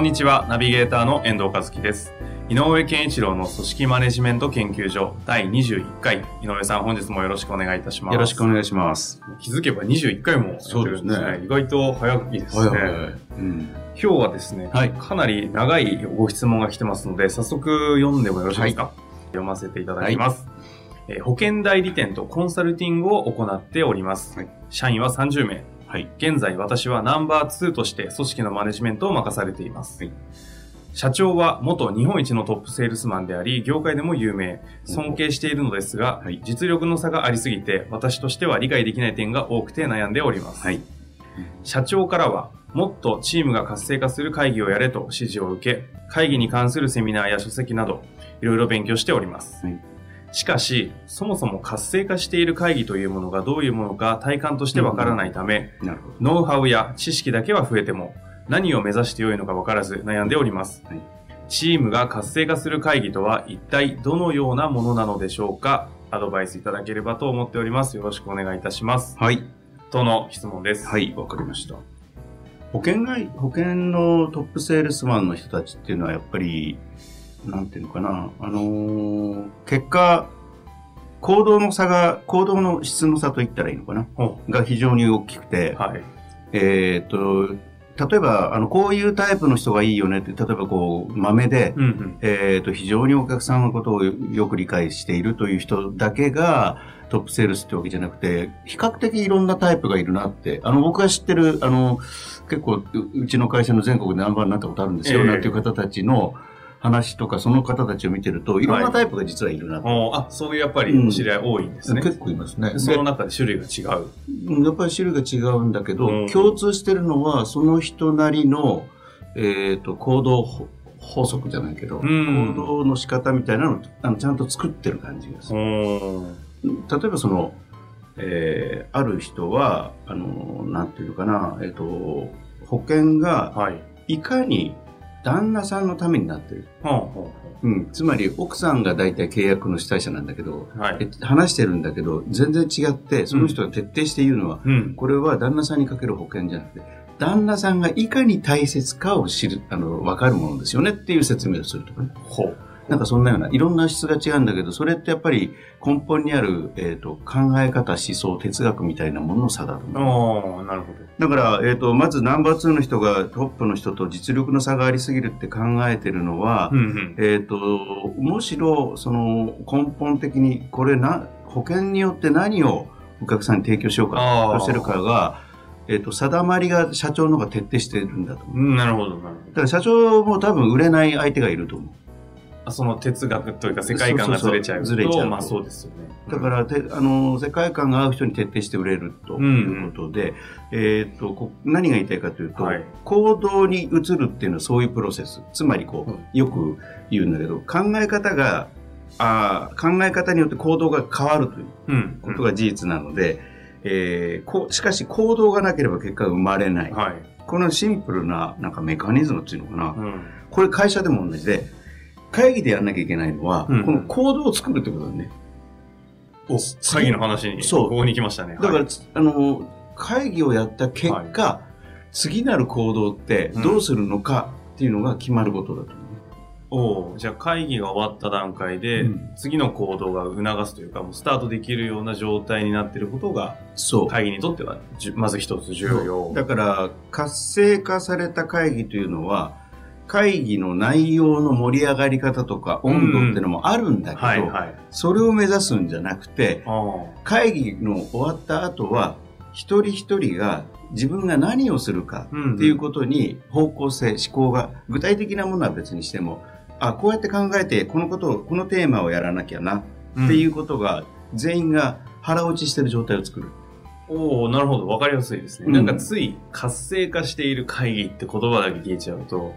こんにちは、ナビゲーターの遠藤和樹です。井上健一郎の組織マネジメント研究所第21回。井上さん、本日もよろしくお願いいたします。よろしくお願いします。気づけば21回もやってるんですね。す意外と早いですね。うん。今日はですね、はいかなり長いご質問が来てますので、早速読んでもよろしいですか、読ませていただきます、えー保険代理店とコンサルティングを行っております。はい社員は30名。はい。現在私はナンバー2として組織のマネジメントを任されています。はい社長は元日本一のトップセールスマンであり、業界でも有名、尊敬しているのですが、はい実力の差がありすぎて、私としては理解できない点が多くて悩んでおります。はい。社長からは、もっとチームが活性化する会議をやれと指示を受け、会議に関するセミナーや書籍など、いろいろ勉強しております。はいしかし、そもそも活性化している会議というものがどういうものか体感としてわからないため、なるほど。ノウハウや知識だけは増えても、何を目指してよいのか分からず悩んでおります。はいチームが活性化する会議とは一体どのようなものなのでしょうか？アドバイスいただければと思っております。よろしくお願いいたします。はい。との質問です。はい、わかりました。保険外、保険のトップセールスマンの人たちっていうのはやっぱり、なんていうのかな、あのー結果、行動の差が、行動の質の差と言ったらいいのかな。ほが非常に大きくて。う、はい。えーっと、例えば、あの、こういうタイプの人がいいよねって、例えばこう、豆で、うんうん。えー、と非常にお客さんのことをよく理解しているという人だけがトップセールスってわけじゃなくて比較的いろんなタイプがいるなって。あの僕が知ってるあの結構ううちの会社の全国でナンバーになったことあるんですよ、ええ。なんていう方たちの話とかその方たちを見てるといろんなタイプが実はいるなと、おあ、そういうやっぱりお知り合い多いんですね。結構いますね。その中で種類が違う。でやっぱり種類が違うんだけど、うん共通してるのはその人なりの、えー、と行動法法則じゃないけど、うん行動の仕方みたいなのをあのちゃんと作ってる感じがする。お例えばその、えーある人は、あの、なんていうのかな、えっ、と、保険がはい。いかに旦那さんのためになってる。ほうん。つまり、奥さんが大体契約の主体者なんだけど、うはい。え話してるんだけど、全然違って、その人が徹底して言うのは、うん。これは旦那さんにかける保険じゃなくて、旦那さんがいかに大切かを知る、あの、わかるものですよねっていう説明をするとかね。ほう。なんかそんなような、いろんな質が違うんだけど、それってやっぱり根本にある、えっ、と、考え方、思想、哲学みたいなものの差だと思う。なるほだから、えっ、と、まずナンバー2の人がトップの人と実力の差がありすぎるって考えてるのは、ど。うんうん。えっ、と、むしろ、その、根本的に、これな、保険によって何をお客さんに提供しようかとしてるかが、えっ、と、定まりが社長の方が徹底してるんだと思う。うんなるほど、なるほだから社長も多分売れない相手がいると思う。その哲学というか世界観がずれちゃうずれちゃうとまあそうですよね。だから、てあの、世界観が合う人に徹底して売れるということで、えっ、とこ、何が言いたいかというと、はい行動に移るっていうのはそういうプロセス。つまり、こう、うんよく言うんだけど、考え方が、あー考え方によって行動が変わるといううん。ことが事実なので、えーこうしかし行動がなければ結果が生まれない。はい。このシンプルななんかメカニズムっていうのかな。うん。これ会社でも同じで、会議でやんなきゃいけないのは、うんこの行動を作るってことだね。お、会議の話に、そうここに来ましたね。だから、はいあの、会議をやった結果、次なる行動ってどうするのかっていうのが決まることだと思おーじゃあ会議が終わった段階で、うん次の行動が促すというか、もうスタートできるような状態になっていることが、う。そう。会議にとってはまず一つ重要。だから、活性化された会議というのは、会議の内容の盛り上がり方とか温度っていうのもあるんだけど。それを目指すんじゃなくて、会議の終わった後は、一人一人が自分が何をするかうんっていうことに方向性、思考が、具体的なものは別にしても、あ、こうやって考えて、このことを、このテーマをやらなきゃなっていうことが、全員が腹落ちしてる状態を作る。おおなるほど。わかりやすいですね。うんなんかつい活性化している会議って言葉だけ聞いちゃうと、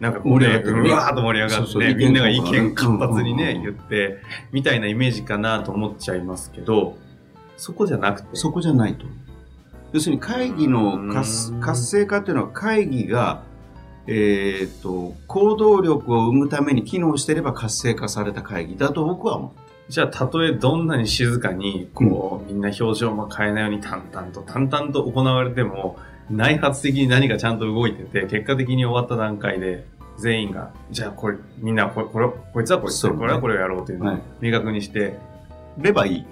なんかこうね、うわーっと盛り上がってね、みんなが意意見見活発にね、うん言って、みたいなイメージかなと思っちゃいますけど、そこじゃなくて。そこじゃないと。要するに会議の活性化っていうのは会議が、えっ、と、行動力を生むために機能してれば活性化された会議だと僕は思う。じゃあ、たとえどんなに静かに、こう、みんな表情も変えないように淡々と、淡々と行われても、内発的に何かちゃんと動いてて、結果的に終わった段階で、全員が、じゃあこれ、みんなこれ、これ、こいつはこいつ、ねこれはこれをやろうというのをはい明確にして、ればいい。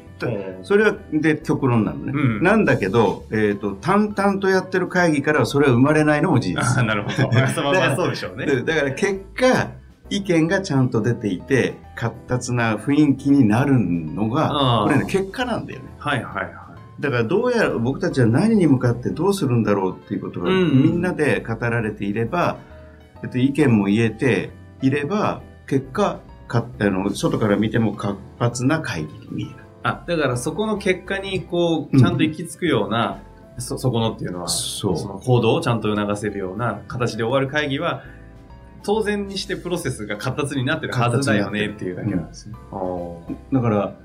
それは、で、極論なのね。うんなんだけど、えっ、と、淡々とやってる会議からはそれは生まれないのも事実。ああ、なるほど。そのままそうでしょうね。でだから結果、意見がちゃんと出ていて、活発な雰囲気になるのが、これね、結果なんだよね。はいはいはい。だからどうやら僕たちは何に向かってどうするんだろうっていうことがうんみんなで語られていれば、えっと、意見も言えていれば、結果、かあの外から見ても活発な会議に見える。あ、だからそこの結果に、こう、うんちゃんと行き着くような、そ、そこのっていうのは、そう。の行動をちゃんと促せるような形で終わる会議は、当然にしてプロセスが活発になってるはずだよねっていうだけなんですね。おーだから、活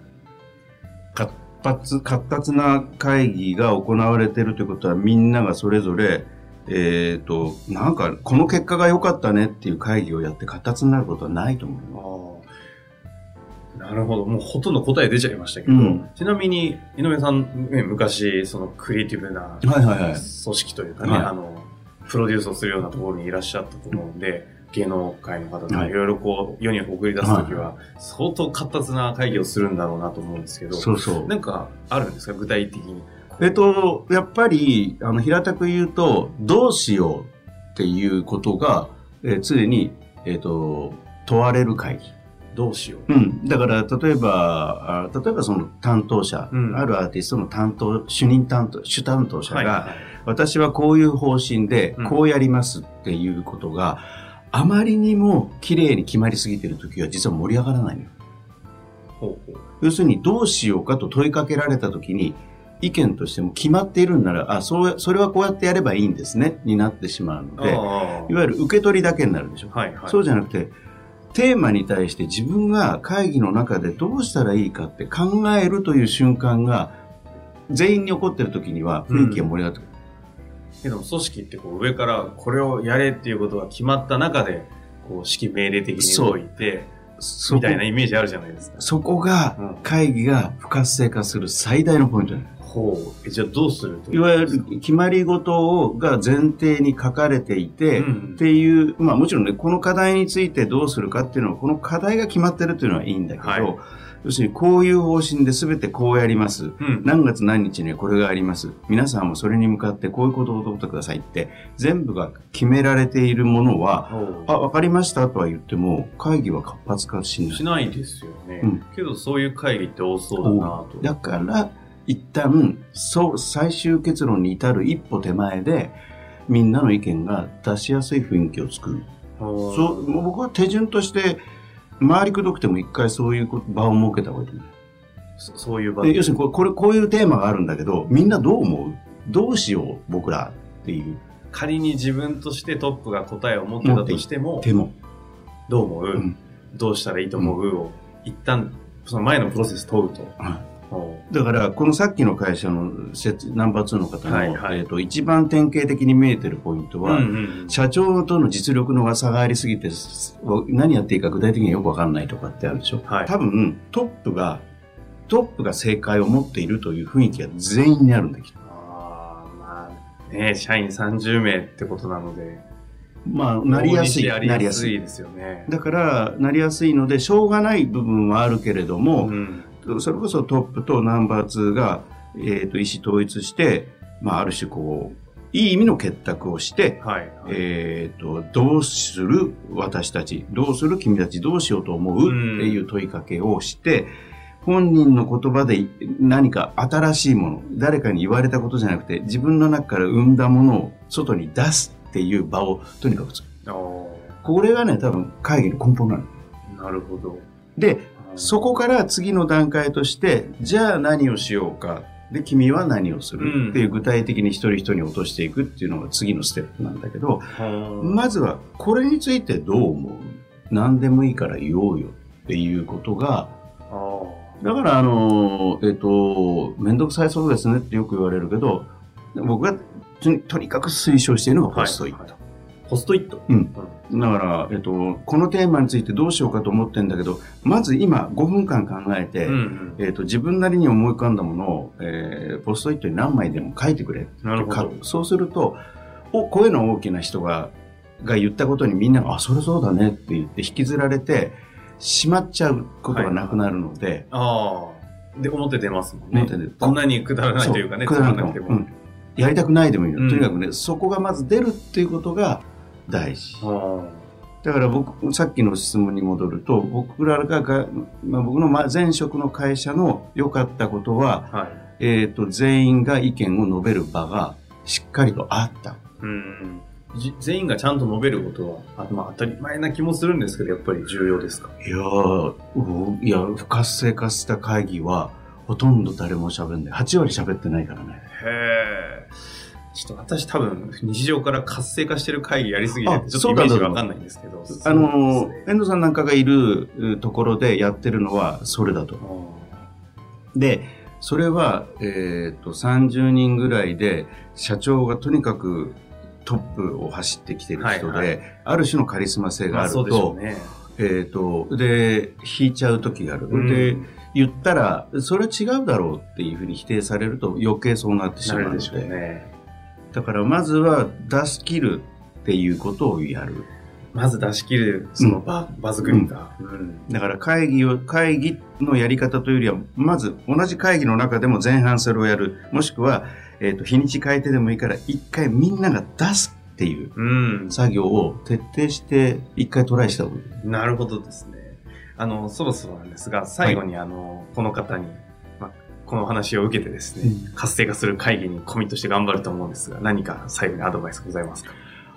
発、活発な会議が行われているということは、みんながそれぞれ、えっ、と、なんか、この結果が良かったねっていう会議をやって活発になることはないと思うよ。あーなるほど。もうほとんど答え出ちゃいましたけど、うんちなみに、井上さん、ね、昔、そのクリエイティブな組。織というかね、はいあの、プロデュースをするようなところにいらっしゃったと思うんで、芸能界の方とかはいいろいろこう、世に送り出すときは、相当活発な会議をするんだろうなと思うんですけど、そうそう。なんかあるんですか？具体的に。えっと、やっぱり、あの、平たく言うと、どうしようっていうことが、えー常に、えっと、問われる会議。どうしよう。うん。だから、例えば、あ例えばその担当者、うんあるアーティストの担当、主任担当、主担当者が、はいは私はこういう方針でうん、こうやりますっていうことが、あまりにも綺麗に決まりすぎてるときは実は盛り上がらないのよ。要するにどうしようかと問いかけられたときに、意見としても決まっているんなら、あ、そう、それはこうやってやればいいんですね、になってしまうので、あいわゆる受け取りだけになるでしょ。あはいはい。そうじゃなくて、テーマに対して自分が会議の中でどうしたらいいかって考えるという瞬間が、全員に起こってる時には雰囲気が盛り上がってくる。けど、組織ってこう上からこれをやれっていうことが決まった中で、こう指揮命令的に動いて、みたいなイメージあるじゃないですか。そこがうん。会議が不活性化する最大のポイントなのほう。えじゃあどうするといわゆる決まり事が前提に書かれていて、うん。っていう、まあもちろんね、この課題についてどうするかっていうのは、この課題が決まってるっていうのはいいんだけど、はい要するにこういう方針で全てこうやります。うん。何月何日にはこれがあります。皆さんもそれに向かってこういうことを取ってくださいって、全部が決められているものは、あ、わかりましたとは言っても、会議は活発化しないし。ないですよね。うんけどそういう会議って多そうだなと。だから、一旦、そう、最終結論に至る一歩手前で、みんなの意見が出しやすい雰囲気を作る。ほそう僕は手順として、回りくどくても一回そういう場を設けた方がいい。と思う。そそういう場。で要するにこれ、これ、こういうテーマがあるんだけど、みんなどう思う？どうしよう僕らっていう。仮に自分としてトップが答えを持ってたとしても、でも、どう思う、うん。どうしたらいいと思う、を、一旦、その前のプロセス問うと。だから、このさっきの会社の説ナンバー2の方の、はいはいえっ、と、一番典型的に見えてるポイントは、ううんうん社長との実力の差がありすぎて、何やっていいか具体的にはよくわかんないとかってあるでしょ？はい多分、トップが、トップが正解を持っているという雰囲気が全員にあるんだけど。ああ、まあ、ね社員30名ってことなので、まあ、なりやすい。なりやすい。ですよね。だから、なりやすいので、しょうがない部分はあるけれども、ん、それこそトップとナンバー2が、えっ、と、意思統一して、まあ、ある種こう、いい意味の結託をして、はい。はいえっ、と、どうする私たち、どうする君たちどうしようと思う、うんっていう問いかけをして、本人の言葉で何か新しいもの、誰かに言われたことじゃなくて、自分の中から生んだものを外に出すっていう場をとにかく作る。あこれがね、多分会議の根本なの。ーなるほど。で、そこから次の段階として、じゃあ何をしようか。で、君は何をすうん。るっていう具体的に一人一人に落としていくっていうのが次のステップなんだけど、まずはこれについてどう思う？何でもいいから言おうよっていうことが、あ。だからあの、えっ、と、めんどくさいそうですねってよく言われるけど、僕がとにとにかく推奨しているのがポストイット。はいはいポストイット。うんだから、えっと、このテーマについてどうしようかと思ってんだけど、まず今5分間考えて、うんうんえっと、自分なりに思い浮かんだものを、えーポストイットに何枚でも書いてくれ。なるほど。そうすると、お、声の大きな人が、が言ったことにみんなが、あ、それそうだねって言って引きずられて、しまっちゃうことがなくなるので、ああ。で、表出ますもんね。表でこんなにくだらないというかね、そうつまんなくても。うんやりたくないでもいいの。うんとにかくね、そこがまず出るっていうことが大事。あだから僕、さっきの質問に戻ると、僕らがが、まあ、僕のま前職の会社の良かったことは、あはい。えっ、と、全員が意見を述べる場がしっかりとあった。うん。じ全員がちゃんと述べることは、あまあ当たり前な気もするんですけど、やっぱり重要ですか？いやいや、不活性化した会議は、ほとんど誰も喋んない。8割喋ってないからね。へえ。ちょっと私多分、日常から活性化してる会議やりすぎてちょっとイメージわかんないんですけど。あのそうー、遠藤さんなんかがいるうところでやってるのは、それだとでそれは、えっ、と、30人ぐらいで、社長がとにかくトップを走ってきてる人で、はいはいある種のカリスマ性があると、うね。えっ、と、で、引いちゃう時がある。うんで、言ったら、それは違うだろうっていうふうに否定されると余計そうなってしまうので、なるでしょうね。だからまずは出し切るっていうことをやる。まず出し切る、その場、場作りが。うんだから会議を、会議のやり方というよりは、まず同じ会議の中でも前半それをやる。もしくは、えっ、と、日にち変えてでもいいから、一回みんなが出すっていううん。作業を徹底して、一回トライした方がいい。なるほどですね。あの、そろそろなんですが、最後にあの、この方に、まあ、このお話を受けてですね、活性化する会議にコミットして頑張ると思うんですが、何か最後にアドバイスございますか？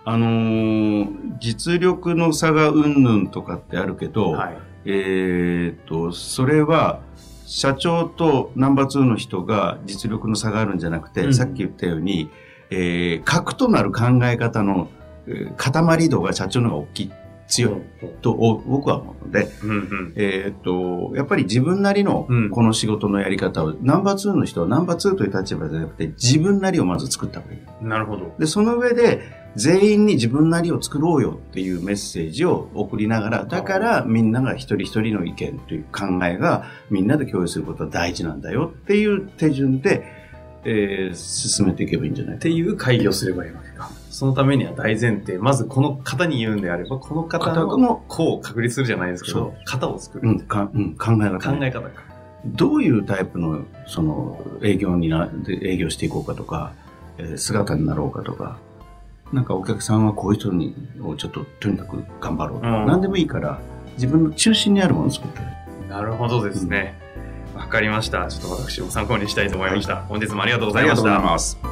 あのー実力の差がうんぬんとかってあるけど、はい。えっ、と、それは、社長とナンバー2の人が実力の差があるんじゃなくて、うん。さっき言ったように、えー核となる考え方の、えー塊度が社長の方が大きい、強いとお僕は思うので、うんうん。えっ、と、やっぱり自分なりのうんこの仕事のやり方を、ナンバー2の人はナンバー2という立場じゃなくて、自分なりをまず作った方がいい。なるほど。で、その上で、全員に自分なりを作ろうよっていうメッセージを送りながら、だからみんなが一人一人の意見という考えがみんなで共有することは大事なんだよっていう手順で、えー進めていけばいいんじゃないかっていう会議をすればいいわけか。そのためには大前提、まずこの方に言うんであれば、この方方ののこう確立するじゃないですけど型を作る。うん、かうん、考え方ね、考え方か。どういうタイプの、その、営業にな、で営業していこうかとか、えー姿になろうかとか、なんかお客さんはこういう人に、をちょっととにかく頑張ろうとか、うん何でもいいから、自分の中心にあるものを作ってなるほどですね。わ、かりました。ちょっと私も参考にしたいと思いました。本日もありがとうございました。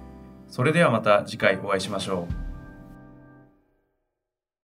それではまた次回お会いしましょう。